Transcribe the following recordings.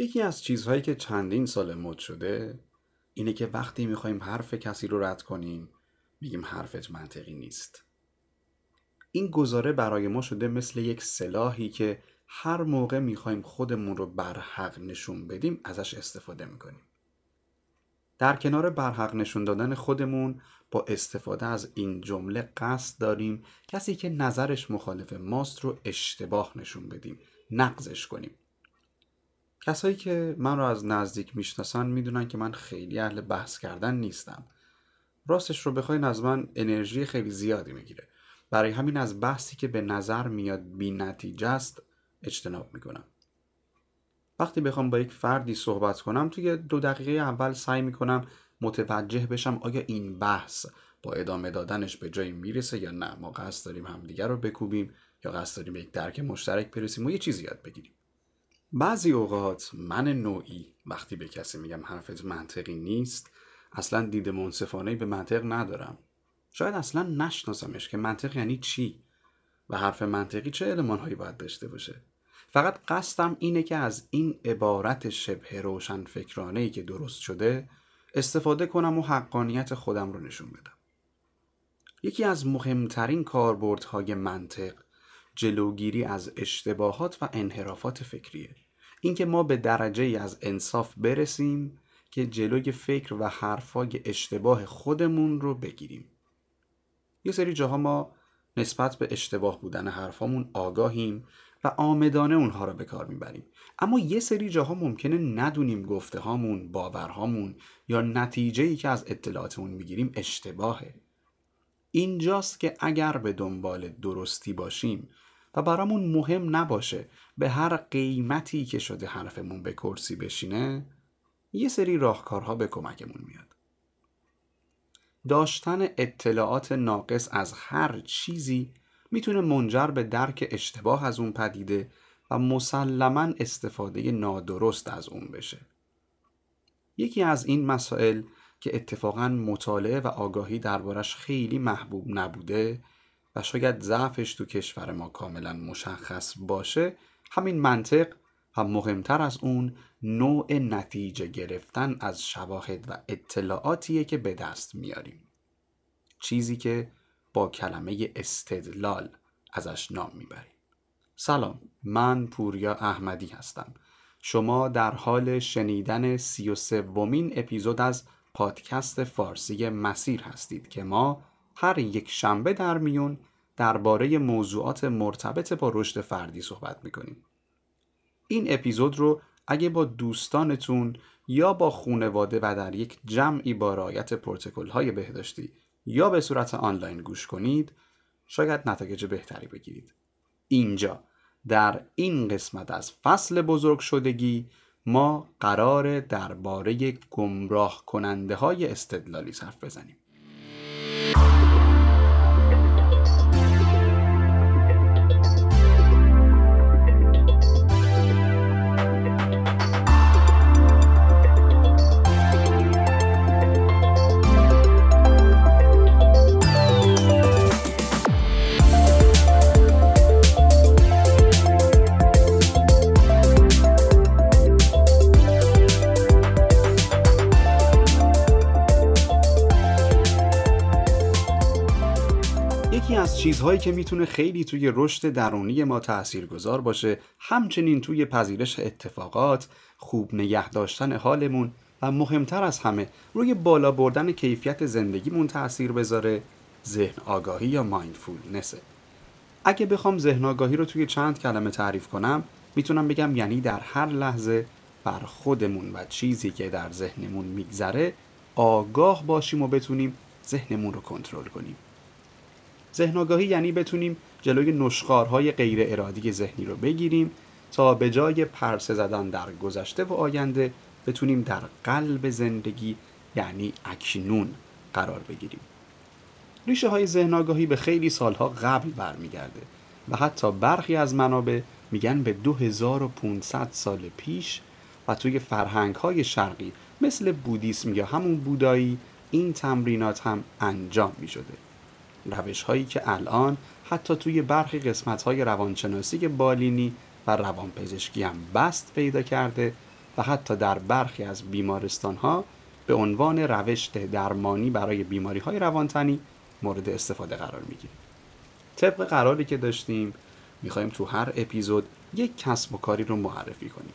یکی از چیزهایی که چندین سال مد شده اینه که وقتی می‌خوایم حرف کسی رو رد کنیم میگیم حرفت منطقی نیست. این گزاره برای ما شده مثل یک سلاحی که هر موقع می‌خوایم خودمون رو برحق نشون بدیم ازش استفاده می‌کنیم. در کنار برحق نشون دادن خودمون با استفاده از این جمله قصد داریم کسی که نظرش مخالف ماست رو اشتباه نشون بدیم نقضش کنیم. کسایی که من رو از نزدیک می‌شناسن می‌دونن که من خیلی اهل بحث کردن نیستم. راستش رو بخواین از من انرژی خیلی زیادی می‌گیره. برای همین از بحثی که به نظر میاد بی نتیجه است اجتناب می‌کنم. وقتی بخوام با یک فردی صحبت کنم توی دو دقیقه اول سعی می‌کنم متوجه بشم آیا این بحث با ادامه دادنش به جایی می‌رسه یا نه. ما قصد داریم همدیگر رو بکوبیم یا قصد داریم یک درک مشترک برسیم و یه چیزی یاد بگیریم. بعضی اوقات من نوعی وقتی به کسی میگم حرفت منطقی نیست اصلا دید منصفانه به منطق ندارم. شاید اصلا نشناسمش که منطق یعنی چی و حرف منطقی چه المانهایی باید داشته باشه. فقط قصدم اینه که از این عبارت شبه روشن فکرانه ای که درست شده استفاده کنم و حقانیت خودم رو نشون بدم. یکی از مهمترین کاربردهای منطق جلوگیری از اشتباهات و انحرافات فکریه. اینکه ما به درجه ای از انصاف برسیم که جلوی فکر و حرفای اشتباه خودمون رو بگیریم. یه سری جاها ما نسبت به اشتباه بودن حرفامون آگاهیم و آمدانه اونها رو به کار می‌بریم. اما یه سری جاها ممکنه ندونیم گفته هامون باورهامون یا نتیجه ای که از اطلاعاتمون می‌گیریم اشتباهه. اینجاست که اگر به دنبال درستی باشیم و برامون مهم نباشه به هر قیمتی که شده حرفمون به کرسی بشینه یه سری راهکارها به کمکمون میاد. داشتن اطلاعات ناقص از هر چیزی می‌تونه منجر به درک اشتباه از اون پدیده و مسلما استفاده نادرست از اون بشه. یکی از این مسائل که اتفاقا مطالعه و آگاهی دربارش خیلی محبوب نبوده و شاید ضعفش تو کشور ما کاملا مشخص باشه همین منطق و مهمتر از اون نوع نتیجه گرفتن از شواهد و اطلاعاتیه که به دست میاریم. چیزی که با کلمه استدلال ازش نام می‌بریم. سلام من پوریا احمدی هستم. شما در حال شنیدن سی و سومین اپیزود از پادکست فارسی مسیر هستید که ما هر یک شنبه در میون درباره موضوعات مرتبط با رشد فردی صحبت می‌کنیم. این اپیزود رو اگه با دوستانتون یا با خونواده و در یک جمعی با رعایت پروتکل های بهداشتی یا به صورت آنلاین گوش کنید شاید نتایج بهتری بگیرید. اینجا در این قسمت از فصل بزرگ شدگی ما قرار درباره گمراه کننده های استدلالی حرف بزنیم. چیزهایی که می‌تونه خیلی توی رشد درونی ما تأثیر گذار باشه همچنین توی پذیرش اتفاقات خوب نگه داشتن حالمون و مهمتر از همه روی بالا بردن کیفیت زندگیمون تأثیر بذاره ذهن آگاهی یا مایندفولنسه اگه بخوام ذهن آگاهی رو توی چند کلمه تعریف کنم می‌تونم بگم یعنی در هر لحظه بر خودمون و چیزی که در ذهنمون میگذره آگاه باشیم و بتونیم ذهنمون رو کنترل کنیم. ذهن آگاهی یعنی بتونیم جلوی نشخارهای غیر ارادی ذهنی رو بگیریم تا به جای پرسه زدن در گذشته و آینده بتونیم در قلب زندگی یعنی اکنون قرار بگیریم ریشه های ذهن به خیلی سالها قبل برمیگرده و حتی برخی از منابع میگن به 2500 سال پیش و توی فرهنگ های شرقی مثل بودیسم یا همون بودایی این تمرینات هم انجام می شده. روش هایی که الان حتی توی برخی قسمت های روانشناسی بالینی و روانپزشکی هم بست پیدا کرده و حتی در برخی از بیمارستان ها به عنوان روش درمانی برای بیماری های روانتنی مورد استفاده قرار می‌گیره. طبق قراری که داشتیم می‌خوایم تو هر اپیزود یک کسب و کاری رو معرفی کنیم.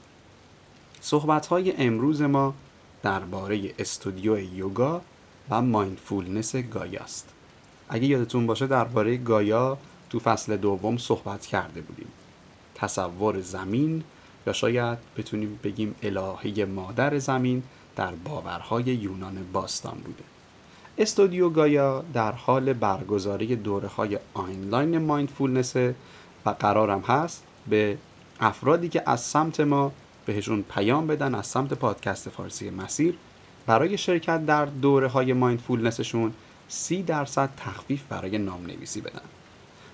صحبت های امروز ما درباره استودیو یوگا و mindfulness گایا است اگه یادتون باشه درباره گایا تو فصل دوم صحبت کرده بودیم. تصور زمین یا شاید بتونیم بگیم الهه مادر زمین در باورهای یونان باستان بوده. استودیو گایا در حال برگزاری دوره های آنلاین mindfulness و قرارم هست به افرادی که از سمت ما بهشون پیام بدن از سمت پادکست فارسی مسیر برای شرکت در دوره های mindfulness شون سی درصد تخفیف برای نام نویسی بدن.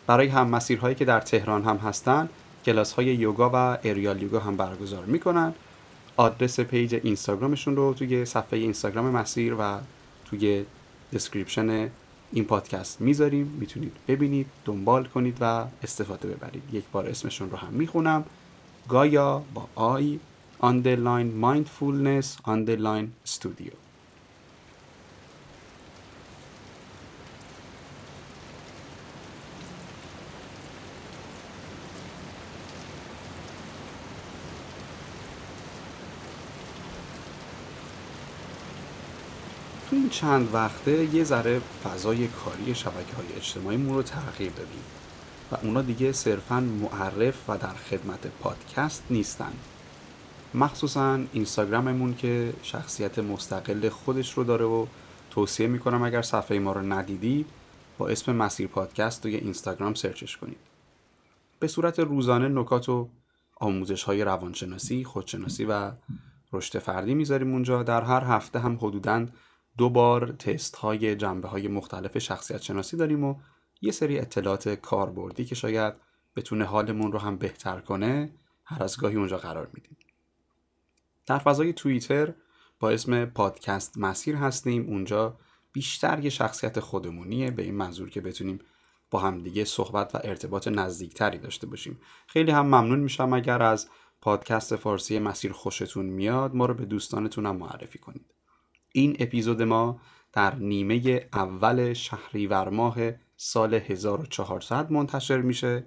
برای هم مسیرهایی که در تهران هم هستن کلاس های یوگا و aerial yoga هم برگزار می‌کنن. آدرس page اینستاگرامشون رو توی صفحه اینستاگرام مسیر و توی description این پادکست می‌ذاریم. می‌تونید ببینید دنبال کنید و استفاده ببرید. یک بار اسمشون رو هم می‌خونم. گایا با آی underline mindfulness underline studio. تو این چند وقته یه ذره فضای کاری شبکه های اجتماعیمون رو تغییر دادیم. و اونا دیگه صرفا معرف و در خدمت پادکست نیستن. مخصوصا اینستاگراممون که شخصیت مستقل خودش رو داره و توصیه می‌کنم اگر صفحه ما رو ندیدید با اسم مسیر پادکست توی اینستاگرام سرچش کنید. به صورت روزانه نکات و آموزش های روانشناسی، خودشناسی و رشد فردی می‌ذاریم اونجا. در هر هفته هم حدوداً دو بار تست های جنبه های مختلف شخصیت شناسی داریم و یه سری اطلاعات کاربردی که شاید بتونه حالمون رو هم بهتر کنه هر از گاهی اونجا قرار میدیم. در فضای توییتر با اسم پادکست مسیر هستیم. اونجا بیشتر یه شخصیت خودمونیه. به این منظور که بتونیم با همدیگه صحبت و ارتباط نزدیکتری داشته باشیم. خیلی هم ممنون میشم اگر از پادکست فارسی مسیر خوشتون میاد. ما رو به دوستانتون هم معرفی کنید. این اپیزود ما در نیمه اول شهریور ماه سال 1400 منتشر میشه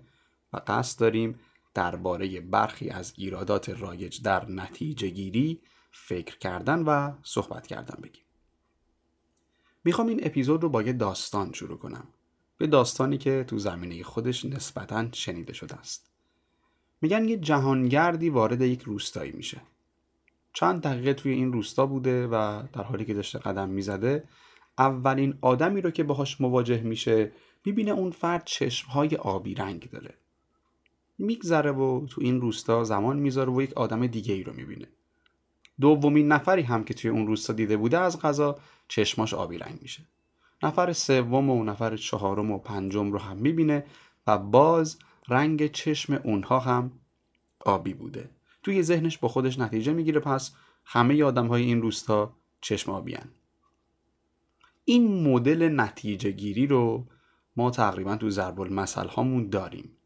و قصد داریم درباره برخی از ایرادات رایج در نتیجه گیری فکر کردن و صحبت کردن بگیم. می‌خوام این اپیزود رو با یه داستان شروع کنم. به داستانی که تو زمینه خودش نسبتا شنیده شده است. میگن یه جهانگردی وارد یک روستایی میشه. چند دقیقه توی این روستا بوده و در حالی که داشته قدم می‌زده اولین آدمی رو که باهاش مواجه میشه می‌بینه اون فرد چشمهای آبی رنگ داره. میگذره و تو این روستا زمان می‌ذاره و یک آدم دیگه ای رو می‌بینه. دومین نفری هم که توی اون روستا دیده بوده از غذا چشماش آبی رنگ میشه. نفر سوم و نفر چهارم و پنجم رو هم می‌بینه و باز رنگ چشم اونها هم آبی بوده. توی ذهنش با خودش نتیجه می‌گیره پس همه آدم های این روستا چشم آبیان این مدل نتیجه گیری رو ما تقریبا تو ضرب المثل هامون داریم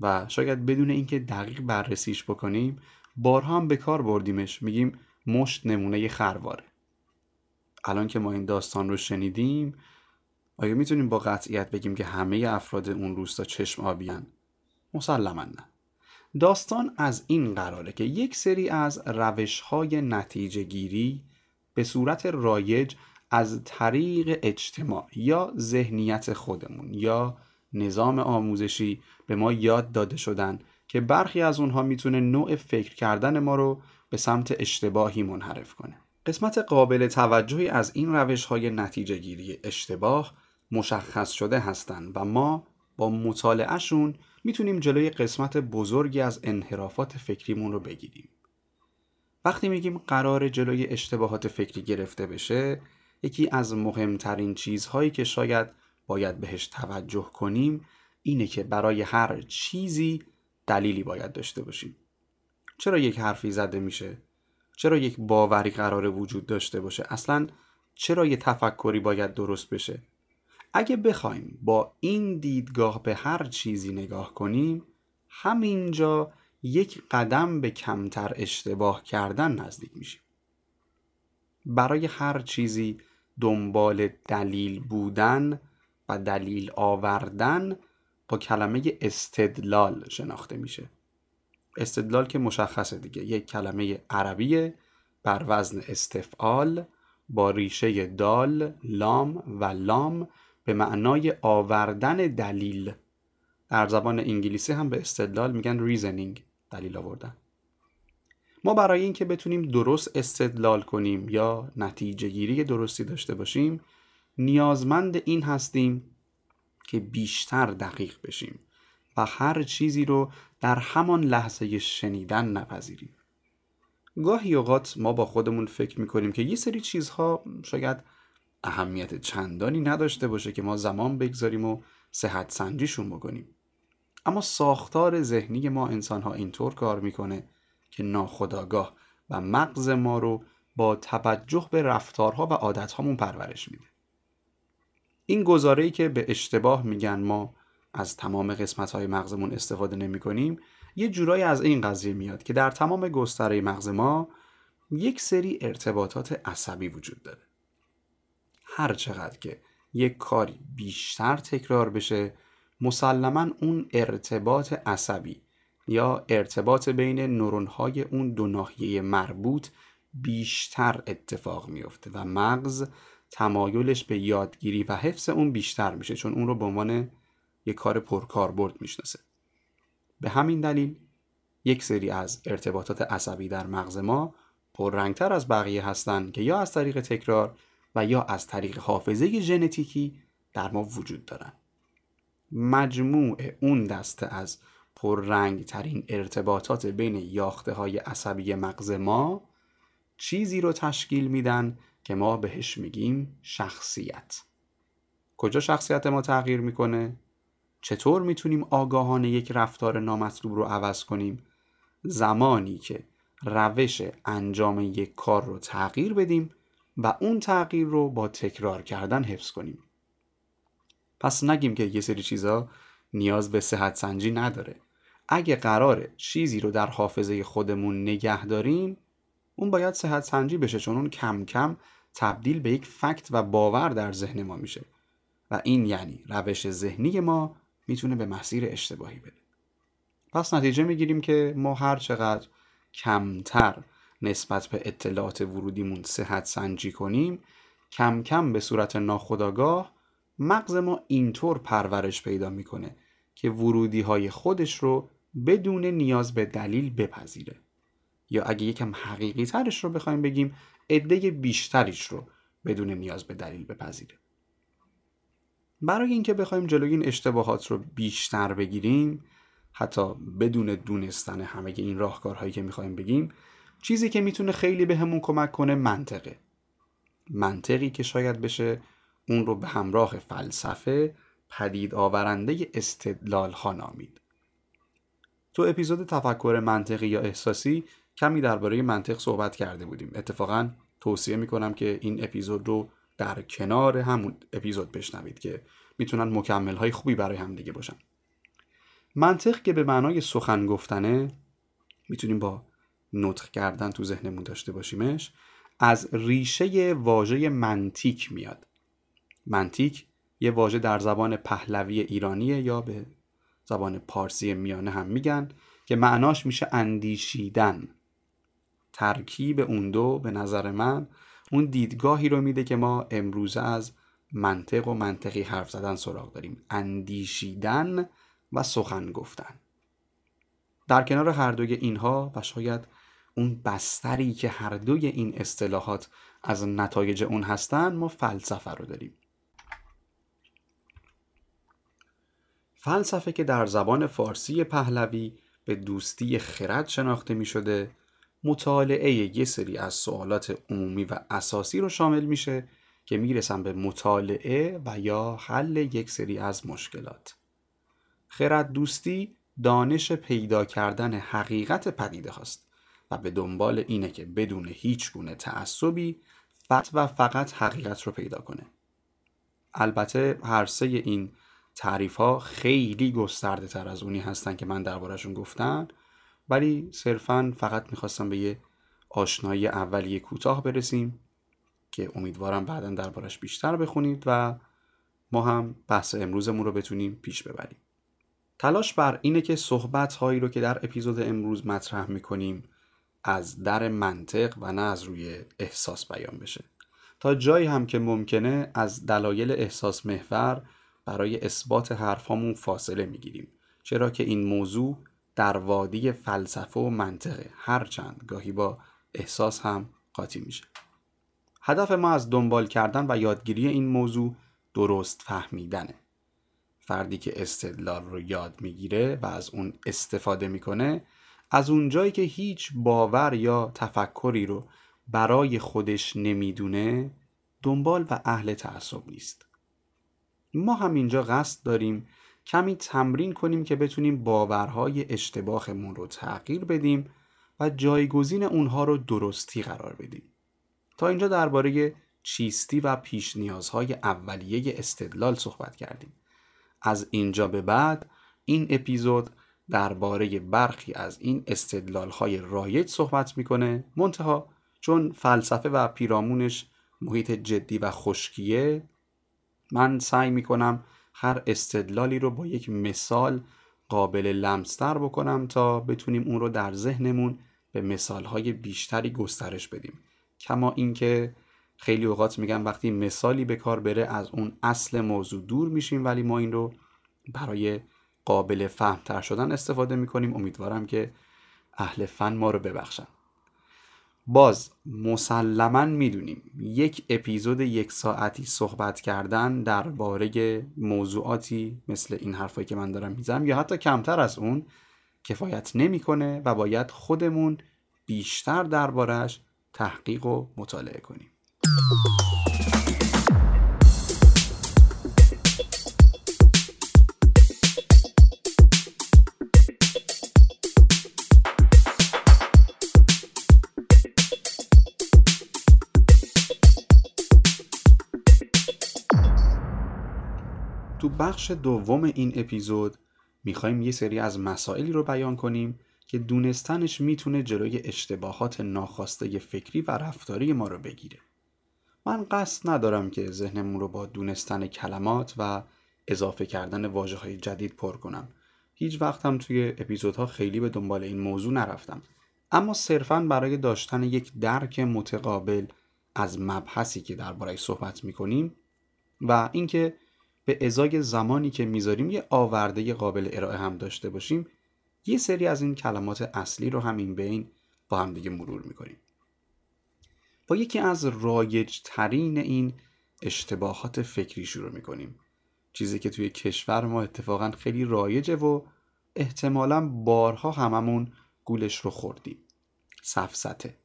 و شاید بدون اینکه دقیق بررسیش بکنیم بارها هم به کار بردیمش میگیم مشت نمونه خرواره. الان که ما این داستان رو شنیدیم آیا می‌تونیم با قطعیت بگیم که همه افراد اون روستا چشم آبیان مسلما نه. داستان از این قراره که یک سری از روش های نتیجه گیری به صورت رایج از طریق اجتماع یا ذهنیت خودمون یا نظام آموزشی به ما یاد داده شدن که برخی از اونها می‌تونه نوع فکر کردن ما رو به سمت اشتباهی منحرف کنه. قسمت قابل توجهی از این روش های نتیجه گیری اشتباه مشخص شده هستند و ما با مطالعهشون می‌تونیم جلوی قسمت بزرگی از انحرافات فکریمون رو بگیریم. وقتی میگیم قرار جلوی اشتباهات فکری گرفته بشه یکی از مهمترین چیزهایی که شاید باید بهش توجه کنیم اینه که برای هر چیزی دلیلی باید داشته باشیم. چرا یک حرفی زده میشه؟ چرا یک باوری قرار وجود داشته باشه؟ اصلا چرا یه تفکری باید درست بشه؟ اگه بخوایم با این دیدگاه به هر چیزی نگاه کنیم همینجا یک قدم به کمتر اشتباه کردن نزدیک میشیم. برای هر چیزی دنبال دلیل بودن و دلیل آوردن با کلمه استدلال شناخته میشه. استدلال که مشخصه دیگه. یک کلمه عربیه بر وزن استفعال با ریشه دال، لام و لام به معنای آوردن دلیل. در زبان انگلیسی هم به استدلال میگن reasoning دلیل آوردن. ما برای اینکه بتونیم درست استدلال کنیم یا نتیجه گیری درستی داشته باشیم نیازمند این هستیم که بیشتر دقیق بشیم و هر چیزی رو در همان لحظه شنیدن نپذیریم. گاهی اوقات ما با خودمون فکر می‌کنیم که یه سری چیزها شاید اهمیت چندانی نداشته باشه که ما زمان بگذاریم و صحت سنجیشون بکنیم. اما ساختار ذهنی ما انسان ها اینطور کار می‌کنه که ناخداگاه و مغز ما رو با توجه به رفتارها و عادتهامون پرورش میده. این گزاره که به اشتباه میگن ما از تمام قسمت های مغزمون استفاده نمی کنیم یه جورایی از این قضیه میاد که در تمام گستره مغز ما یک سری ارتباطات عصبی وجود داره. هر چقدر که یک کاری بیشتر تکرار بشه مسلما اون ارتباط عصبی یا ارتباط بین نورونهای اون دو ناحیه مربوط بیشتر اتفاق میفته و مغز تمایلش به یادگیری و حفظ اون بیشتر میشه چون اون رو به عنوان یک کار پرکاربرد می‌شناسه. به همین دلیل یک سری از ارتباطات عصبی در مغز ما پررنگتر از بقیه هستند که یا از طریق تکرار و یا از طریق حافظه ژنتیکی در ما وجود دارند. مجموع اون دسته از پررنگ ترین ارتباطات بین یاخته های عصبی مغز ما چیزی رو تشکیل میدن که ما بهش میگیم شخصیت کجا شخصیت ما تغییر می‌کنه؟ چطور می‌تونیم آگاهانه یک رفتار نامطلوب رو عوض کنیم؟ زمانی که روش انجام یک کار رو تغییر بدیم و اون تغییر رو با تکرار کردن حفظ کنیم. پس نگیم که یه سری چیزا نیاز به صحت سنجی نداره. اگه قراره چیزی رو در حافظه خودمون نگه داریم اون باید صحت سنجی بشه چون اون کم کم تبدیل به یک فکت و باور در ذهن ما میشه. و این یعنی روش ذهنی ما می‌تونه به مسیر اشتباهی بره. پس نتیجه می‌گیریم که ما هر چقدر کمتر نسبت به اطلاعات ورودیمون صحت سنجی کنیم کم کم به صورت ناخودآگاه مغز ما اینطور پرورش پیدا می‌کنه که ورودی های خودش رو بدون نیاز به دلیل بپذیره. یا اگه یکم حقیقی ترش رو بخوایم بگیم عده بیشتریش رو بدون نیاز به دلیل بپذیره. برای اینکه بخوایم جلوی این اشتباهات رو بیشتر بگیریم حتی بدون دونستن همه این راهکارهایی که می‌خوایم بگیم چیزی که می‌تونه خیلی بهمون به کمک کنه منطقه. منطقی که شاید بشه اون رو به همراه فلسفه پدید آورنده استدلال ها نامید. تو اپیزود تفکر منطقی یا احساسی کمی درباره منطق صحبت کرده بودیم. اتفاقا توصیه می‌کنم که این اپیزود رو در کنار همون اپیزود بشنوید که می‌تونن مکمل های خوبی برای هم دیگه باشن. منطق که به معنای سخن گفتنه می‌تونیم با نطق کردن تو ذهنمون داشته باشیمش از ریشه واژه منتیک میاد. منتیک یه واژه در زبان پهلوی ایرانیه یا به زبان پارسی میانه هم میگن که معناش میشه اندیشیدن. ترکیب اون دو به نظر من اون دیدگاهی رو میده که ما امروزه از منطق و منطقی حرف زدن سراغ داریم. اندیشیدن و سخن گفتن. در کنار هر دوی اینها و شاید اون بستری که هر دوی این اصطلاحات از نتایج اون هستن ما فلسفه رو داریم. فلسفه که در زبان فارسی پهلوی به دوستی خرد شناخته می شده مطالعه یه سری از سوالات عمومی و اساسی رو شامل میشه که می‌رسن به مطالعه و یا حل یک سری از مشکلات. خرد دوستی دانش پیدا کردن حقیقت پدیده هاست. و به دنبال اینه که بدون هیچ گونه تعصبی فقط و فقط حقیقت رو پیدا کنه. البته هر سه این تعریف ها خیلی گسترده تر از اونی هستن که من دربارهشون گفتم ولی صرفا فقط می‌خواستم به یه آشنایی اولیه کوتاه برسیم که امیدوارم بعدا دربارش بیشتر بخونید و ما هم بحث امروزمون رو بتونیم پیش ببریم. تلاش بر اینه که صحبت هایی رو که در اپیزود امروز مطرح می‌کنیم از در منطق و نه از روی احساس بیان بشه. تا جایی هم که ممکنه از دلایل احساس محور برای اثبات حرفامون فاصله می‌گیریم. چرا که این موضوع در وادی فلسفه و منطقه. هرچند گاهی با احساس هم قاطی میشه. هدف ما از دنبال کردن و یادگیری این موضوع درست فهمیدنه. فردی که استدلال رو یاد می‌گیره و از اون استفاده می‌کنه از اونجایی که هیچ باور یا تفکری رو برای خودش نمی‌دونه دنبال و اهل تعصب نیست. ما هم اینجا قصد داریم کمی تمرین کنیم که بتونیم باورهای اشتباهمون رو تغییر بدیم و جایگزین اونها رو درستی قرار بدیم. تا اینجا درباره چیستی و پیش نیازهای اولیه استدلال صحبت کردیم. از اینجا به بعد این اپیزود درباره برخی از این استدلال های رایج صحبت می‌کنه. منتها چون فلسفه و پیرامونش محیط جدی و خشکیه من سعی می‌کنم هر استدلالی رو با یک مثال قابل لمستر بکنم تا بتونیم اون رو در ذهنمون به مثالهای بیشتری گسترش بدیم. کما اینکه خیلی اوقات میگم وقتی مثالی به کار بره از اون اصل موضوع دور میشیم ولی ما این رو برای قابل فهمتر شدن استفاده می‌کنیم. امیدوارم که اهل فن ما رو ببخشن. باز مسلما می‌دونیم یک اپیزود یک ساعتی صحبت کردن درباره موضوعاتی مثل این حرفایی که من دارم می‌زنم یا حتی کمتر از اون کفایت نمی‌کنه و باید خودمون بیشتر دربارش تحقیق و مطالعه کنیم. تو بخش دوم این اپیزود می‌خوایم یه سری از مسائلی رو بیان کنیم که دونستنش می‌تونه جلوی اشتباهات ناخواسته فکری و رفتاری ما رو بگیره. من قصد ندارم که ذهنمون رو با دونستن کلمات و اضافه کردن واجه های جدید پر کنم. هیچ وقت هم توی اپیزودها خیلی به دنبال این موضوع نرفتم. اما صرفا برای داشتن یک درک متقابل از مبحثی که دربارهش صحبت می‌کنیم و اینکه به ازای زمانی که می‌ذاریم یه آورده قابل ارائه هم داشته باشیم یه سری از این کلمات اصلی رو هم این بین با هم دیگه مرور می‌کنیم. با یکی از رایج ترین این اشتباهات فکری شروع می‌کنیم. چیزی که توی کشور ما اتفاقا خیلی رایجه و احتمالا بارها هممون گولش رو خوردیم. سفسته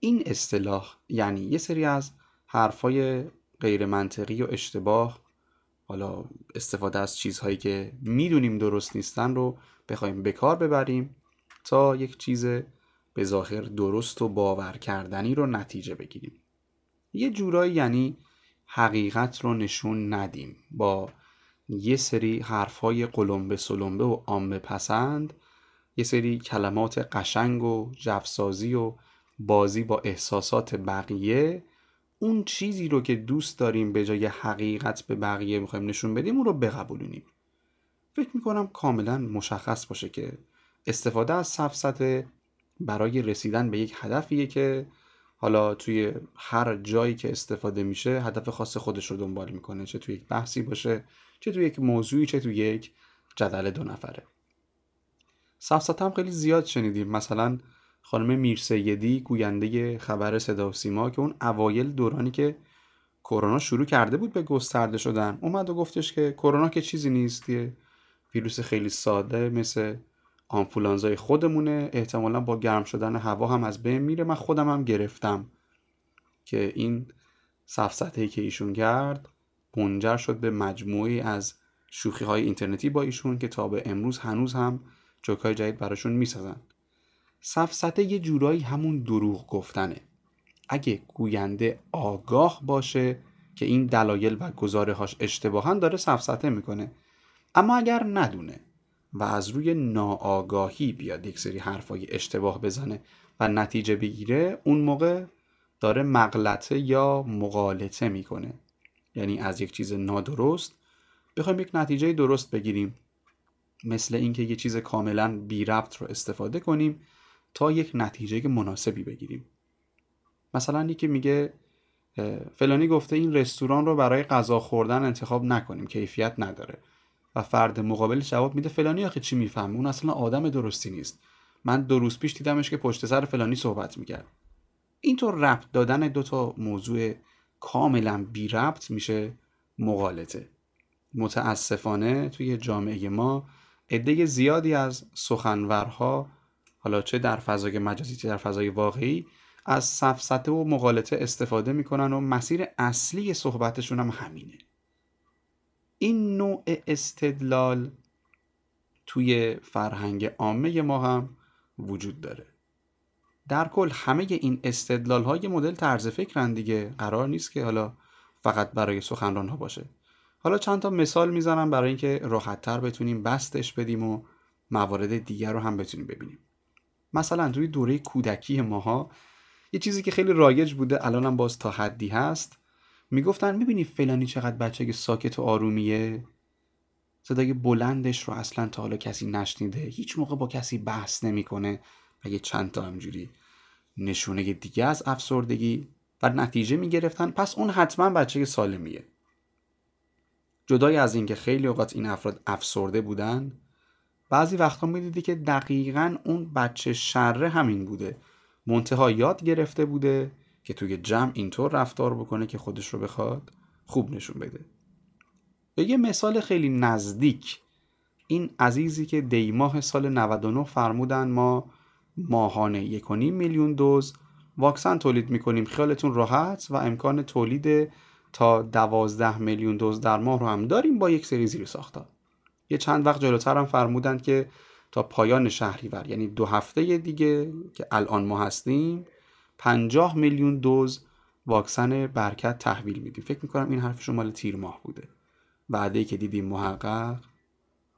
این اصطلاح یعنی یه سری از حرفای غیر منطقی و اشتباه حالا استفاده از چیزهایی که می‌دونیم درست نیستن رو بخوایم به کار ببریم تا یک چیز به ظاهر درست و باور کردنی رو نتیجه بگیریم. یه جورایی یعنی حقیقت رو نشون ندیم. با یه سری حرفهای قلمبه سلمبه و عامه پسند یه سری کلمات قشنگ و جفسازی و بازی با احساسات بقیه اون چیزی رو که دوست داریم به جای حقیقت به بقیه می‌خوایم نشون بدیم اون رو بقبولونیم. فکر می‌کنم کاملا مشخص باشه که استفاده از سفسته برای رسیدن به یک هدفیه که حالا توی هر جایی که استفاده میشه هدف خاص خودش رو دنبال می‌کنه. چه توی یک بحثی باشه چه توی یک موضوعی چه توی یک جدل دو نفره. سفسته هم خیلی زیاد شنیدیم. مثلا خانم می‌رسیدی گوینده خبر صدا و سیما که اون اوایل دورانی که کرونا شروع کرده بود به گسترده شدن اومد و گفتش که کرونا که چیزی نیست یه ویروس خیلی ساده مثل آنفولانزای خودمونه احتمالا با گرم شدن هوا هم از بین میره. من خودم هم گرفتم که این سفسطهی که ایشون کرد منجر شد به مجموعی از شوخی های اینترنتی با ایشون که تا به امروز هنوز هم جوکای جدید براشون می‌سازن. سفسته یه جورایی همون دروغ گفتنه. اگه گوینده آگاه باشه که این دلایل و گزاره هاش اشتباهن داره سفسته می‌کنه. اما اگر ندونه و از روی ناآگاهی بیاد یک سری حرفای اشتباه بزنه و نتیجه بگیره اون موقع داره مغلطه یا مغالطه می‌کنه. یعنی از یک چیز نادرست بخوایم یک نتیجه درست بگیریم. مثل اینکه یه چیز کاملا بی ربط رو استفاده کنیم تا یک نتیجه مناسبی بگیریم. مثلا یکی میگه فلانی گفته این رستوران رو برای غذا خوردن انتخاب نکنیم کیفیت نداره. و فرد مقابل جواب میده فلانی آخه چی می‌فهمه؟ اون اصلا آدم درستی نیست. من دو روز پیش دیدمش که پشت سر فلانی صحبت می‌کرد. اینطور ربط دادن دو تا موضوع کاملا بی ربط میشه مغالطه متاسفانه توی جامعه ما عده زیادی از سخنورها حالا چه در فضای مجازی چه در فضای واقعی از سفسته و مغالطه استفاده می‌کنن و مسیر اصلی صحبتشون هم همینه. این نوع استدلال توی فرهنگ عامه ما هم وجود داره. در کل همه این استدلال های مدل طرز فکرن دیگه. قرار نیست که حالا فقط برای سخنران ها باشه. حالا چند تا مثال می‌زنم برای اینکه راحتتر بتونیم بستش بدیم و موارد دیگر رو هم بتونیم ببینیم. مثلا توی دوره کودکی ماها یه چیزی که خیلی رایج بوده الانم باز تا حدی هست می‌گفتن می‌بینی فلانی چقدر بچه ساکت و آرومیه؟ صدای بلندش رو اصلا تا حالا کسی نشنیده هیچ موقع با کسی بحث نمی‌کنه. اگه چند تا همجوری نشونه دیگه از افسردگی و نتیجه می‌گرفتن پس اون حتما بچه سالمیه. جدای از اینکه خیلی اوقات این افراد افسرده بودن بعضی وقتا می‌دیدی که دقیقا اون بچه شره همین بوده. منتها یاد گرفته بوده که توی جمع اینطور رفتار بکنه که خودش رو بخواد خوب نشون بده. به یه مثال خیلی نزدیک این عزیزی که دیماه سال 99 فرمودن ما ماهانه یک میلیون دوز واکسن تولید می‌کنیم خیالتون راحت و امکان تولید تا دوازده میلیون دوز در ماه رو هم داریم با یک سری زیر یه چند وقت جلوتر هم فرمودند که تا پایان شهریور یعنی دو هفته دیگه که الان ما هستیم پنجاه میلیون دوز واکسن برکت تحویل میدیم. فکر می‌کنم این حرف مال تیر ماه بوده. وعده که دیدیم محقق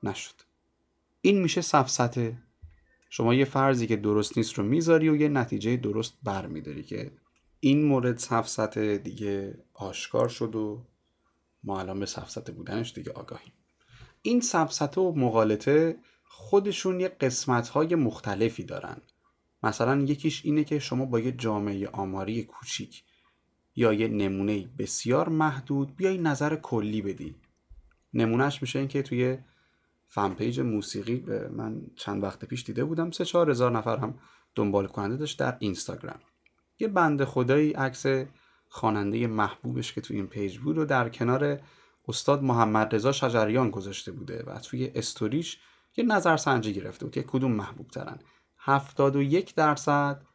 نشد. این میشه سفسته شما یه فرضی که درست نیست رو می‌ذاری و یه نتیجه درست برمیداری که این مورد سفسته دیگه آشکار شد و ما الان به سفسته بودنش دیگه آگاهیم. این سفسته و مغالطه خودشون یه قسمت های مختلفی دارن. مثلا یکیش اینه که شما با یه جامعه آماری کوچیک یا یه نمونه بسیار محدود بیای نظر کلی بدی. نمونهش میشه این که توی fan page موسیقی من چند وقت پیش دیده بودم سه چهار هزار نفر هم دنبال کننده داشت در اینستاگرام. یه بند خدایی عکس خواننده محبوبش که توی این page بود و در کنار استاد محمد رضا شجریان گذاشته بوده و توی استوریش یه نظر سنجی گرفته بود که کدوم محبوب ترن 71 درصد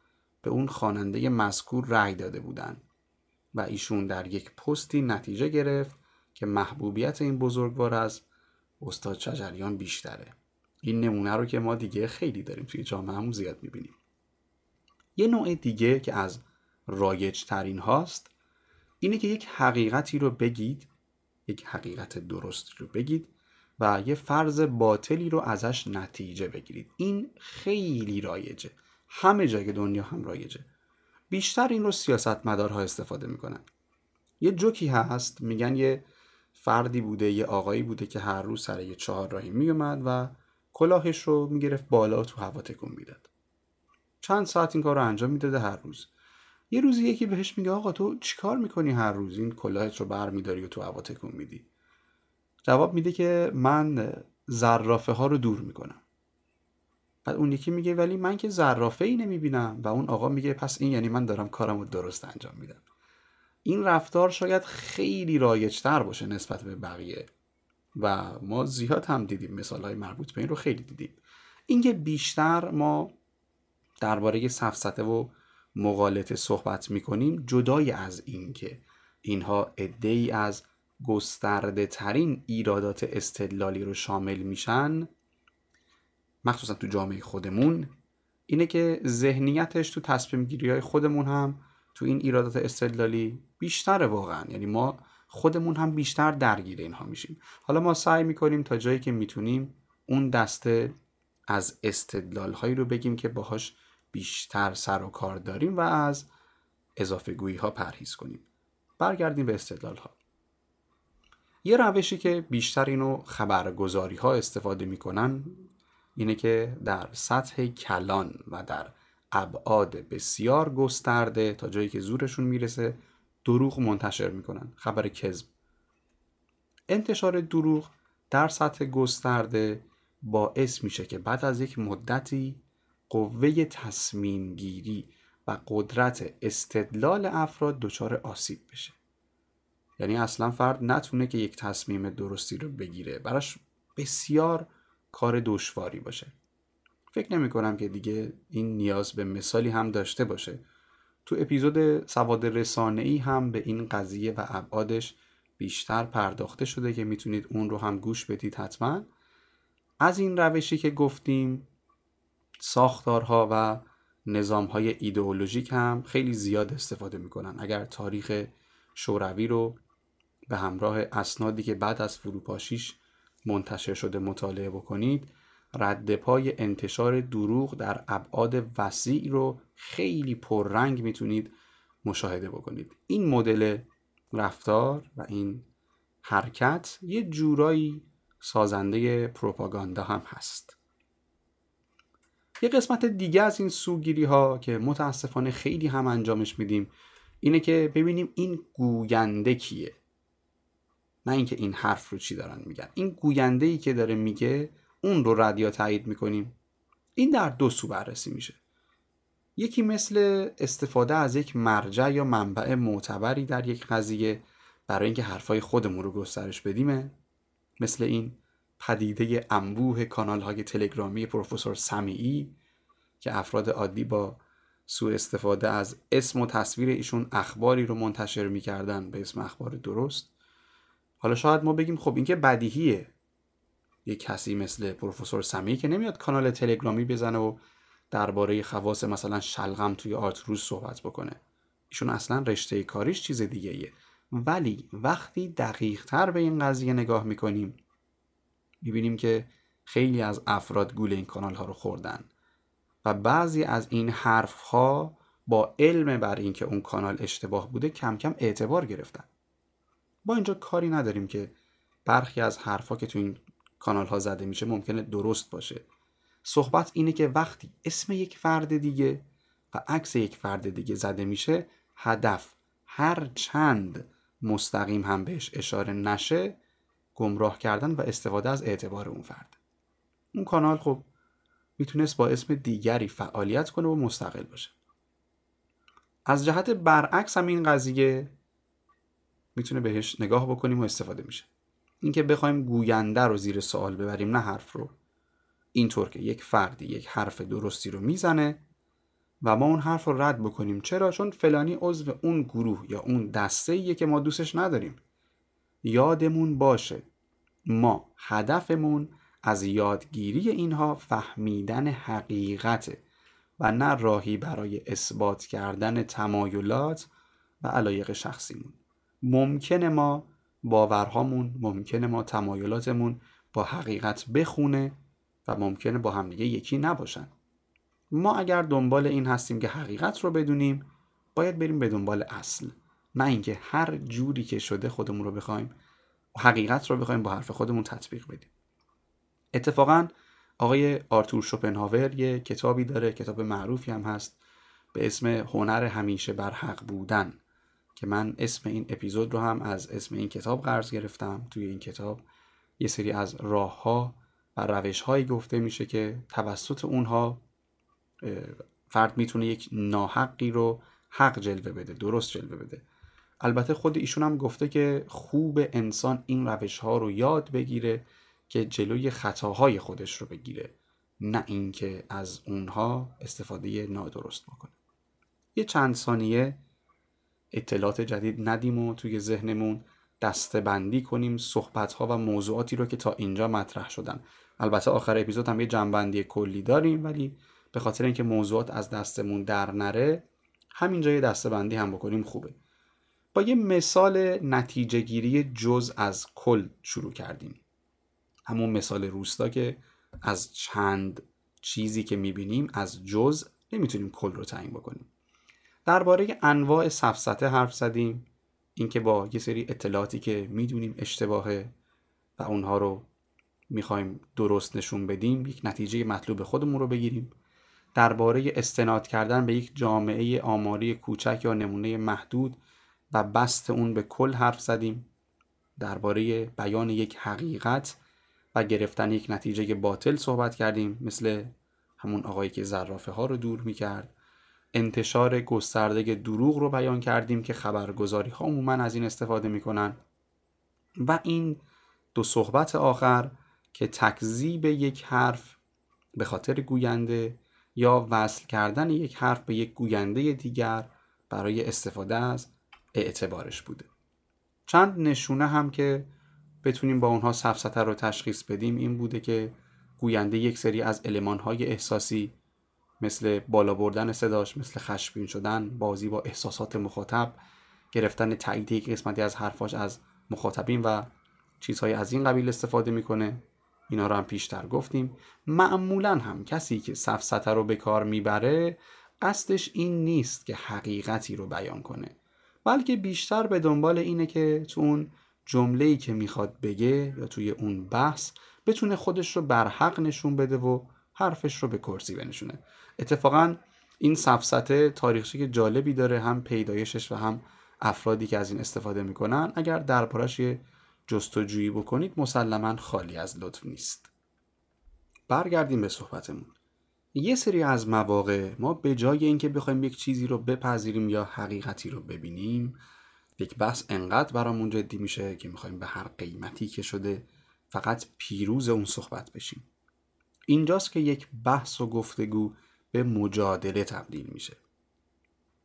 به اون خواننده مذکور رأی داده بودن و ایشون در یک پستی نتیجه گرفت که محبوبیت این بزرگوار از استاد شجریان بیشتره. این نمونه رو که ما دیگه خیلی داریم توی جامعه همون زیاد می‌بینیم. یه نوع دیگه که از رایج ترین هاست اینه که یک حقیقتی رو بگید یک حقیقت درست رو بگید و یه فرض باطلی رو ازش نتیجه بگیرید. این خیلی رایجه. همه جای دنیا هم رایجه. بیشتر این رو سیاستمدارها استفاده می‌کنن. یه جوکی هست میگن یه فردی بوده یه آقایی بوده که هر روز سر یه چهار راهی میومد و کلاهش رو می‌گرفت بالا تو هوا تکون می‌داد. چند ساعت این کار رو انجام می‌داده هر روز. یه روزی یکی بهش میگه آقا تو چیکار می‌کنی هر روز؟ این کلاهت رو بر میداری و تو هوا تکون میدی. جواب میده که من زرافه ها رو دور می‌کنم. بعد اون یکی میگه ولی من که زرافه ای نمی‌بینم. و اون آقا میگه پس این یعنی من دارم کارم رو درست انجام میدم. این رفتار شاید خیلی رایجتر باشه نسبت به بقیه. و ما زیاد هم دیدیم مثال های مربوط به این رو خیلی دیدیم. اینکه بیشتر ما درباره سفسته و مغالطه صحبت می‌کنیم جدای از اینکه اینها ای از گسترده ترین ایرادات استدلالی رو شامل میشن مخصوصا تو جامعه خودمون اینه که ذهنیتش تو تصمیم گیری های خودمون هم تو این ایرادات استدلالی بیشتره واقعا. یعنی ما خودمون هم بیشتر درگیر اینها میشیم. حالا ما سعی می‌کنیم تا جایی که می‌تونیم اون دسته از استدلال هایی رو بگیم که باهاش بیشتر سر و کار داریم و از اضافه گویی ها پرهیز کنیم. برگردیم به استدلال ها یه روشی که بیشتر اینو خبرگزاری ها استفاده می‌کنن اینه که در سطح کلان و در ابعاد بسیار گسترده تا جایی که زورشون می‌رسه دروغ منتشر می‌کنن. خبر کذب. انتشار دروغ در سطح گسترده باعث میشه که بعد از یک مدتی قوه تصمیم گیری و قدرت استدلال افراد دچار آسیب بشه. یعنی اصلا فرد نتونه که یک تصمیم درستی رو بگیره. براش بسیار کار دشواری باشه. فکر نمی کنم که دیگه این نیاز به مثالی هم داشته باشه. تو اپیزود سواد رسانه ای هم به این قضیه و ابعادش بیشتر پرداخته شده که می‌تونید اون رو هم گوش بدید حتما. از این روشی که گفتیم ساختارها و نظامهای ایدئولوژیک هم خیلی زیاد استفاده می‌کنن. اگر تاریخ شوروی رو به همراه اسنادی که بعد از فروپاشیش منتشر شده مطالعه بکنید رد پای انتشار دروغ در ابعاد وسیع رو خیلی پررنگ می‌تونید مشاهده بکنید. این مدل رفتار و این حرکت یه جورایی سازنده پروپاگاندا هم هست. یه قسمت دیگه از این سوگیری ها که متاسفانه خیلی هم انجامش میدیم اینه که ببینیم این گوینده کیه. نه اینکه این حرف رو چی دارن میگن. این گوینده ای که داره میگه اون رو رد یا تایید می‌کنیم. این در دو سو بررسی میشه. یکی مثل استفاده از یک مرجع یا منبع معتبری در یک قضیه برای اینکه حرفای خودمون رو گسترش بدیمه مثل این. پدیده انبوه کانال های تلگرامی پروفسور سمیعی که افراد عادی با سوء استفاده از اسم و تصویر ایشون اخباری رو منتشر می‌کردن به اسم اخبار درست. حالا شاید ما بگیم خب این که بدیهیه. یه کسی مثل پروفسور سمیعی که نمیاد کانال تلگرامی بزنه و درباره خواص مثلا شلغم توی آرتروز صحبت بکنه. ایشون اصلا رشته کاریش چیز دیگه ایه. ولی وقتی دقیق تر به این قضیه نگاه می‌کنیم می‌بینیم که خیلی از افراد گول این کانال ها رو خوردن و بعضی از این حرف ها با علم بر اینکه اون کانال اشتباه بوده کم کم اعتبار گرفتن. با اینجا کاری نداریم که برخی از حرفها که تو این کانال ها زده میشه ممکنه درست باشه. صحبت اینه که وقتی اسم یک فرد دیگه و عکس یک فرد دیگه زده میشه هدف هر چند مستقیم هم بهش اشاره نشه گمراه کردن و استفاده از اعتبار اون فرد. اون کانال خب می‌تونست با اسم دیگری فعالیت کنه و مستقل باشه. از جهت برعکس هم این قضیه می‌تونه بهش نگاه بکنیم و استفاده میشه. اینکه بخوایم گوینده رو زیر سوال ببریم نه حرف رو. اینطور که یک فردی یک حرف درستی رو می‌زنه و ما اون حرف رو رد بکنیم. چرا؟ چون فلانی عضو اون گروه یا اون دسته که ما دوستش نداریم. یادمون باشه ما هدفمون از یادگیری اینها فهمیدن حقیقته و نه راهی برای اثبات کردن تمایلات و علایق شخصیمون. ممکنه ما باورهامون ممکنه ما تمایلاتمون با حقیقت بخونه و ممکنه با همدیگه یکی نباشن. ما اگر دنبال این هستیم که حقیقت رو بدونیم باید بریم به دنبال اصل. نه اینکه هر جوری که شده خودمون رو بخوایم حقیقت رو بخوایم با حرف خودمون تطبیق بدیم. اتفاقا آقای آرتور شوپنهاور یه کتابی داره کتاب معروفی هم هست به اسم هنر همیشه بر حق بودن که من اسم این اپیزود رو هم از اسم این کتاب قرض گرفتم. توی این کتاب یه سری از راه ها و روش هایی گفته میشه که توسط اونها فرد می‌تونه یک ناحقی رو حق جلوه بده درست جلوه بده. البته خود ایشون هم گفته که خوب انسان این روش ها رو یاد بگیره که جلوی خطاهای خودش رو بگیره نه اینکه از اونها استفاده نادرست بکنه. یه چند ثانیه اطلاعات جدید ندیم و توی ذهنمون دسته بندی کنیم صحبت ها و موضوعاتی رو که تا اینجا مطرح شدن. البته آخر اپیزود هم یه جنبندی کلی داریم ولی به خاطر اینکه موضوعات از دستمون در نره همینجا یه دسته بندی هم بکنیم خوبه. با یه مثال نتیجه گیری جز از کل شروع کردیم. همون مثال روستا که از چند چیزی که می‌بینیم از جز نمی‌تونیم کل رو تعیین بکنیم. درباره انواع سفسته حرف زدیم اینکه با یه سری اطلاعاتی که می‌دونیم اشتباهه و اونها رو می‌خوایم درست نشون بدیم یک نتیجه مطلوب خودمون رو بگیریم. درباره استناد کردن به یک جامعه آماری کوچک یا نمونه محدود و بست اون به کل حرف زدیم درباره بیان یک حقیقت و گرفتن یک نتیجه باطل صحبت کردیم مثل همون آقایی که زرافه ها رو دور می‌کرد. انتشار گسترده دروغ رو بیان کردیم که خبرگزاری ها عموما از این استفاده می‌کنن. و این دو صحبت آخر که تکذیب یک حرف به خاطر گوینده یا وصل کردن یک حرف به یک گوینده دیگر برای استفاده از اعتبارش بوده. چند نشونه هم که بتونیم با اونها سفسته رو تشخیص بدیم این بوده که گوینده یک سری از های احساسی مثل بالا بردن صداش مثل خشبین شدن بازی با احساسات مخاطب گرفتن تایید یک قسمتی از حرفاش از مخاطبین و چیزهای از این قبیل استفاده می‌کنه. اینا رو هم پیشتر گفتیم. معمولا هم کسی که سفسته رو به کار می‌بره قصدش این نیست که حقیقتی رو بیان کنه. بلکه بیشتر به دنبال اینه که تو اون جمله ای که می‌خواد بگه یا توی اون بحث بتونه خودش رو برحق نشون بده و حرفش رو به کرسی بنشونه. اتفاقا این سفسته تاریخچه جالبی داره هم پیدایشش و هم افرادی که از این استفاده می‌کنن. اگر دربارش یه جستجویی بکنید مسلما خالی از لطف نیست. برگردیم به صحبتمون. یه سری از مواقع ما به جای اینکه بخوایم یک چیزی رو بپذیریم یا حقیقتی رو ببینیم یک بحث انقدر برامون جدی میشه که می‌خوایم به هر قیمتی که شده فقط پیروز اون صحبت بشیم. اینجاست که یک بحث و گفتگو به مجادله تبدیل میشه.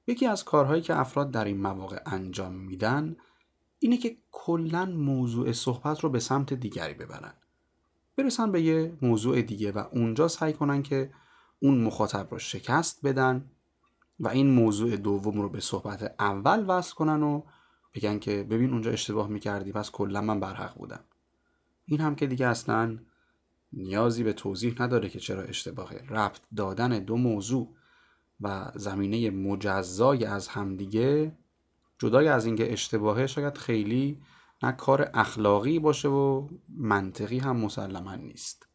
یکی از کارهایی که افراد در این مواقع انجام میدن اینه که کلا موضوع صحبت رو به سمت دیگری ببرن. برسن به یه موضوع دیگه و اونجا سعی کنن که اون مخاطب رو شکست بدن و این موضوع دوم رو به صحبت اول وصل کنن و بگن که ببین اونجا اشتباه می‌کردی پس کلا من برحق بودم. این هم که دیگه اصلا نیازی به توضیح نداره که چرا اشتباهه ربط دادن دو موضوع و زمینه مجزای از همدیگه جدای از اینکه اشتباهه شاید خیلی نه کار اخلاقی باشه و منطقی هم مسلما نیست.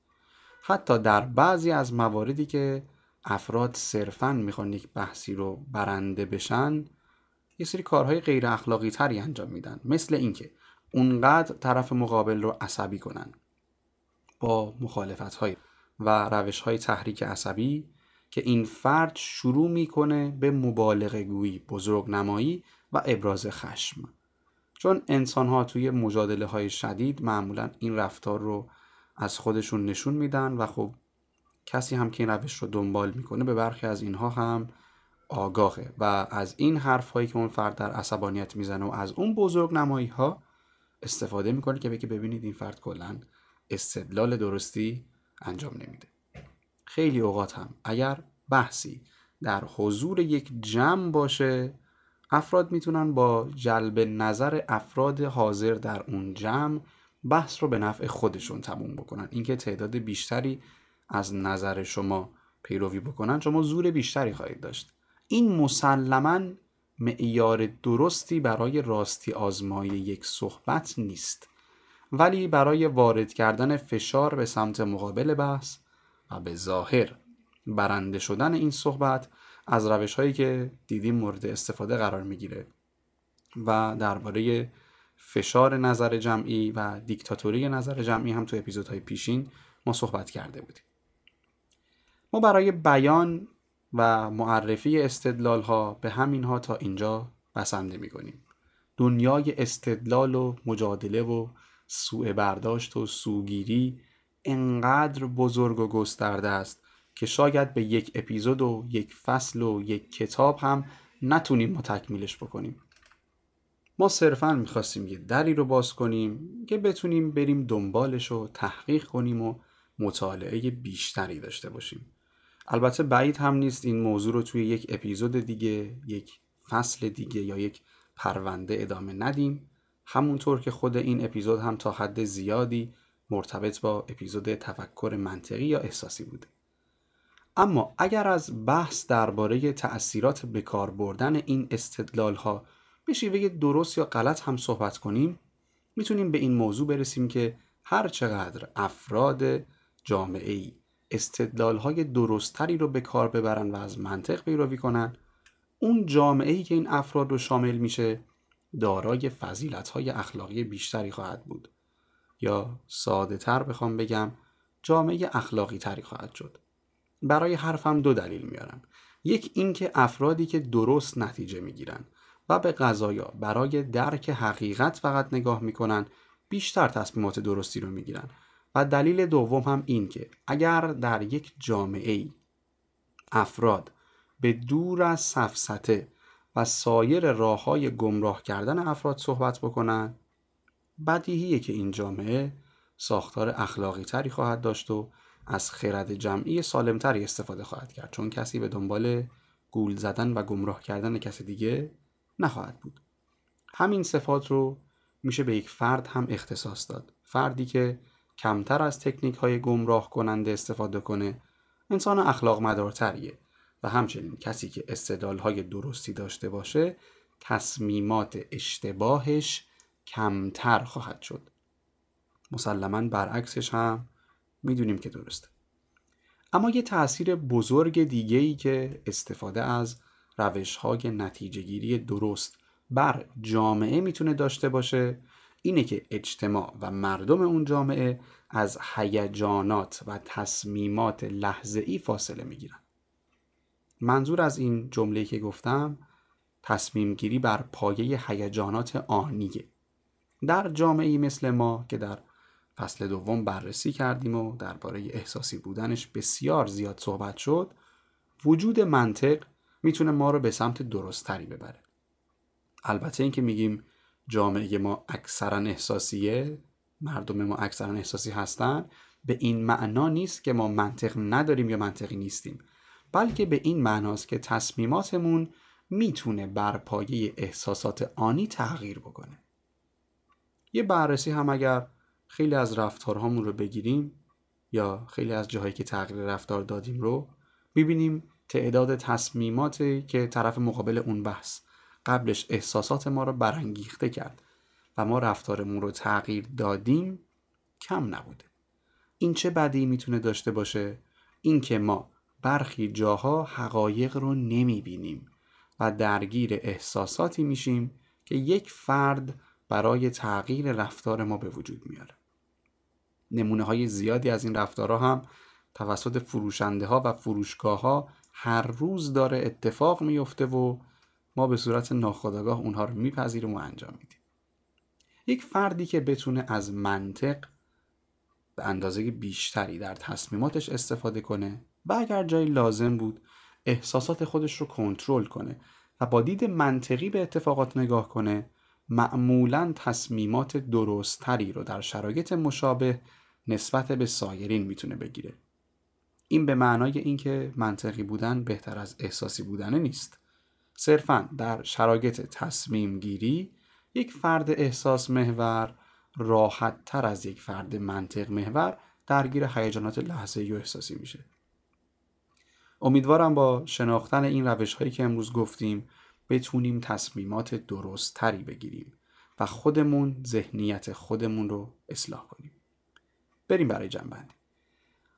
حتی در بعضی از مواردی که افراد صرفا می‌خوان یک بحثی رو برنده بشن یه سری کارهای غیر اخلاقی تری انجام میدن. مثل اینکه اونقدر طرف مقابل رو عصبی کنن با مخالفت های و روش های تحریک عصبی که این فرد شروع می‌کنه به مبالغه گویی بزرگ نمایی و ابراز خشم. چون انسان ها توی مجادله های شدید معمولا این رفتار رو از خودشون نشون میدن و خب کسی هم که این روش رو دنبال می‌کنه به برخی از اینها هم آگاهه. و از این حرف هایی که اون فرد در عصبانیت می‌زنه و از اون بزرگ نمایی ها استفاده می‌کنه که بگه ببینید این فرد کلا استدلال درستی انجام نمیده. خیلی اوقات هم اگر بحثی در حضور یک جمع باشه افراد می‌تونن با جلب نظر افراد حاضر در اون جمع بحث رو به نفع خودشون تموم بکنن. اینکه تعداد بیشتری از نظر شما پیروی بکنن شما زور بیشتری خواهید داشت. این مسلما معیار درستی برای راستی آزمایی یک صحبت نیست. ولی برای وارد کردن فشار به سمت مقابل بحث و به ظاهر برنده شدن این صحبت از روش هایی که دیدیم مورد استفاده قرار می‌گیره و درباره فشار نظر جمعی و دیکتاتوری نظر جمعی هم تو اپیزودهای پیشین ما صحبت کرده بودیم ما برای بیان و معرفی استدلال ها به همین ها تا اینجا بسنده می کنیم. دنیای استدلال و مجادله و سوء برداشت و سوگیری انقدر بزرگ و گسترده است که شاید به یک اپیزود و یک فصل و یک کتاب هم نتونیم ما تکمیلش بکنیم ما صرفا می‌خواستیم یه دری رو باز کنیم که بتونیم بریم دنبالش و تحقیق کنیم و مطالعه بیشتری داشته باشیم. البته بعید هم نیست این موضوع رو توی یک اپیزود دیگه یک فصل دیگه یا یک پرونده ادامه ندیم. همونطور که خود این اپیزود هم تا حد زیادی مرتبط با اپیزود تفکر منطقی یا احساسی بوده. اما اگر از بحث درباره تأثیرات بکار بردن این استدلال ها به شیوه درست یا غلط هم صحبت کنیم می‌تونیم به این موضوع برسیم که هر چقدر افراد جامعه ای استدلال های درستتری رو به کار ببرن و از منطق پیروی کنن اون جامعه ای که این افراد رو شامل میشه دارای فضیلت های اخلاقی بیشتری خواهد بود. یا ساده تر بخوام بگم جامعه اخلاقی تری خواهد شد. برای حرفم دو دلیل میارم. یک اینکه افرادی که درست نتیجه می‌گیرن. و به قضایا برای درک حقیقت فقط نگاه می‌کنن بیشتر تصمیمات درستی رو می‌گیرن. و دلیل دوم هم این که اگر در یک جامعه ای افراد به دور از سفسته و سایر راه های گمراه کردن افراد صحبت بکنن بدیهیه که این جامعه ساختار اخلاقی تری خواهد داشت و از خرد جمعی سالمتری استفاده خواهد کرد. چون کسی به دنبال گول زدن و گمراه کردن کسی دیگه نخواهد بود. همین صفات رو میشه به یک فرد هم اختصاص داد. فردی که کمتر از تکنیک های گمراه کننده استفاده کنه انسان اخلاق مدارتریه و همچنین کسی که استدلال های درستی داشته باشه تصمیمات اشتباهش کمتر خواهد شد. مسلما برعکسش هم می‌دونیم که درسته. اما یه تاثیر بزرگ دیگه ای که استفاده از روش های نتیجه گیری درست بر جامعه می‌تونه داشته باشه. اینه که اجتماع و مردم اون جامعه از هیجانات و تصمیمات لحظه ای فاصله می‌گیرن. منظور از این جمله که گفتم تصمیم گیری بر پایه هیجانات آنیه. در جامعه مثل ما که در فصل دوم بررسی کردیم و درباره احساسی بودنش بسیار زیاد صحبت شد وجود منطق می‌تونه ما رو به سمت درستتری ببره. البته اینکه میگیم جامعه ما اکثرا احساسیه مردم ما اکثرا احساسی هستن به این معنا نیست که ما منطق نداریم یا منطقی نیستیم. بلکه به این معناست که تصمیماتمون می‌تونه بر پایه احساسات آنی تغییر بکنه. یه بررسی هم اگر خیلی از رفتارهامون رو بگیریم یا خیلی از جاهایی که تغییر رفتار دادیم رو ببینیم تعداد تصمیماتی که طرف مقابل اون بحث قبلش احساسات ما رو برانگیخته کرد و ما رفتارمون رو تغییر دادیم کم نبوده. این چه بدی می‌تونه داشته باشه؟ اینکه ما برخی جاها حقایق رو نمی‌بینیم و درگیر احساساتی میشیم که یک فرد برای تغییر رفتار ما به وجود میاره. نمونه های زیادی از این رفتارها هم توسط فروشنده ها و فروشگاه ها هر روز داره اتفاق میفته و ما به صورت ناخودآگاه اونها رو میپذیریم و انجام میدیم. یک فردی که بتونه از منطق به اندازه بیشتری در تصمیماتش استفاده کنه و اگر جایی لازم بود احساسات خودش رو کنترل کنه و با دید منطقی به اتفاقات نگاه کنه معمولا تصمیمات درستتری رو در شرایط مشابه نسبت به سایرین می‌تونه بگیره. این به معنای اینکه منطقی بودن بهتر از احساسی بودن نیست. صرفا در شرایط تصمیم گیری یک فرد احساس محور راحت تر از یک فرد منطق محور درگیر هیجانات لحظه و احساسی میشه. امیدوارم با شناختن این روش هایی که امروز گفتیم بتونیم تصمیمات درست تری بگیریم و خودمون ذهنیت خودمون رو اصلاح کنیم. بریم برای جنبندی.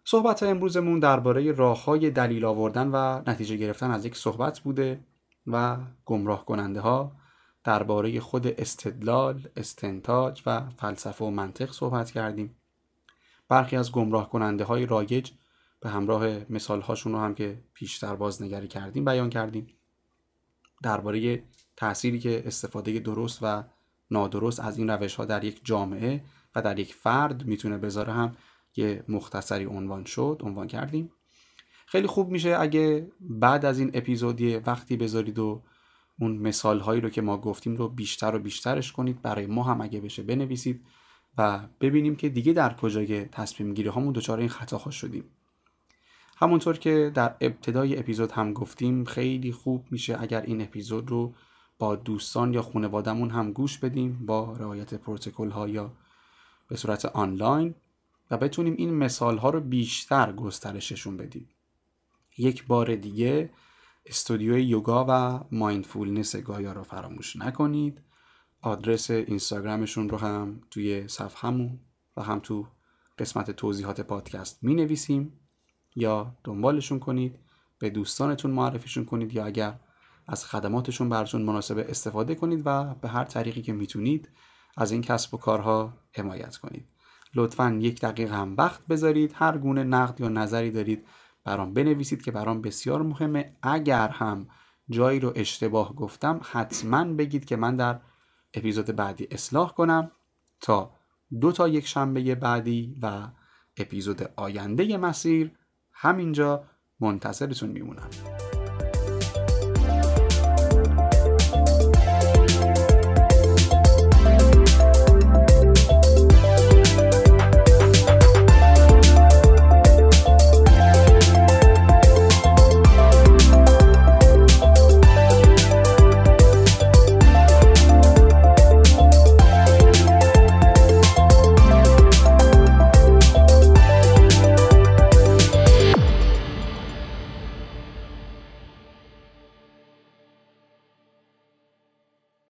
صحبت امروزمون درباره راه های دلیل آوردن و نتیجه گرفتن از یک صحبت بوده و گمراه کننده ها درباره خود استدلال، استنتاج و فلسفه و منطق صحبت کردیم. برخی از گمراه کننده های رایج به همراه مثال هاشون رو هم که پیشتر بازنگری کردیم بیان کردیم. درباره تأثیری که استفاده درست و نادرست از این روش ها در یک جامعه و در یک فرد می‌تونه بذاره هم یه مختصری عنوان شد عنوان کردیم. خیلی خوب میشه اگه بعد از این اپیزودی وقتی بذارید و اون مثال هایی رو که ما گفتیم رو بیشتر و بیشترش کنید. برای ما هم اگه بشه بنویسید و ببینیم که دیگه در کجای تصمیم گیری هامون دچار این خطاها شدیم. همونطور که در ابتدای اپیزود هم گفتیم خیلی خوب میشه اگر این اپیزود رو با دوستان یا خانوادهمون هم گوش بدیم با رعایت پروتکل ها یا به صورت آنلاین. و بتونیم این مثال ها رو بیشتر گسترششون بدیم. یک بار دیگه استودیوی یوگا و مایندفولنس گایا رو فراموش نکنید. آدرس اینستاگرامشون رو هم توی صفحمون و هم تو قسمت توضیحات پادکست می نویسیم یا دنبالشون کنید به دوستانتون معرفیشون کنید یا اگر از خدماتشون براتون مناسب استفاده کنید و به هر طریقی که می‌تونید از این کسب و کارها حمایت کنید. لطفا یک دقیقه هم وقت بذارید. هر گونه نقد یا نظری دارید برام بنویسید که برام بسیار مهمه. اگر هم جایی رو اشتباه گفتم حتما بگید که من در اپیزود بعدی اصلاح کنم. تا دو تا یک شنبه بعدی و اپیزود آینده مسیر همینجا منتظرتون میمونم.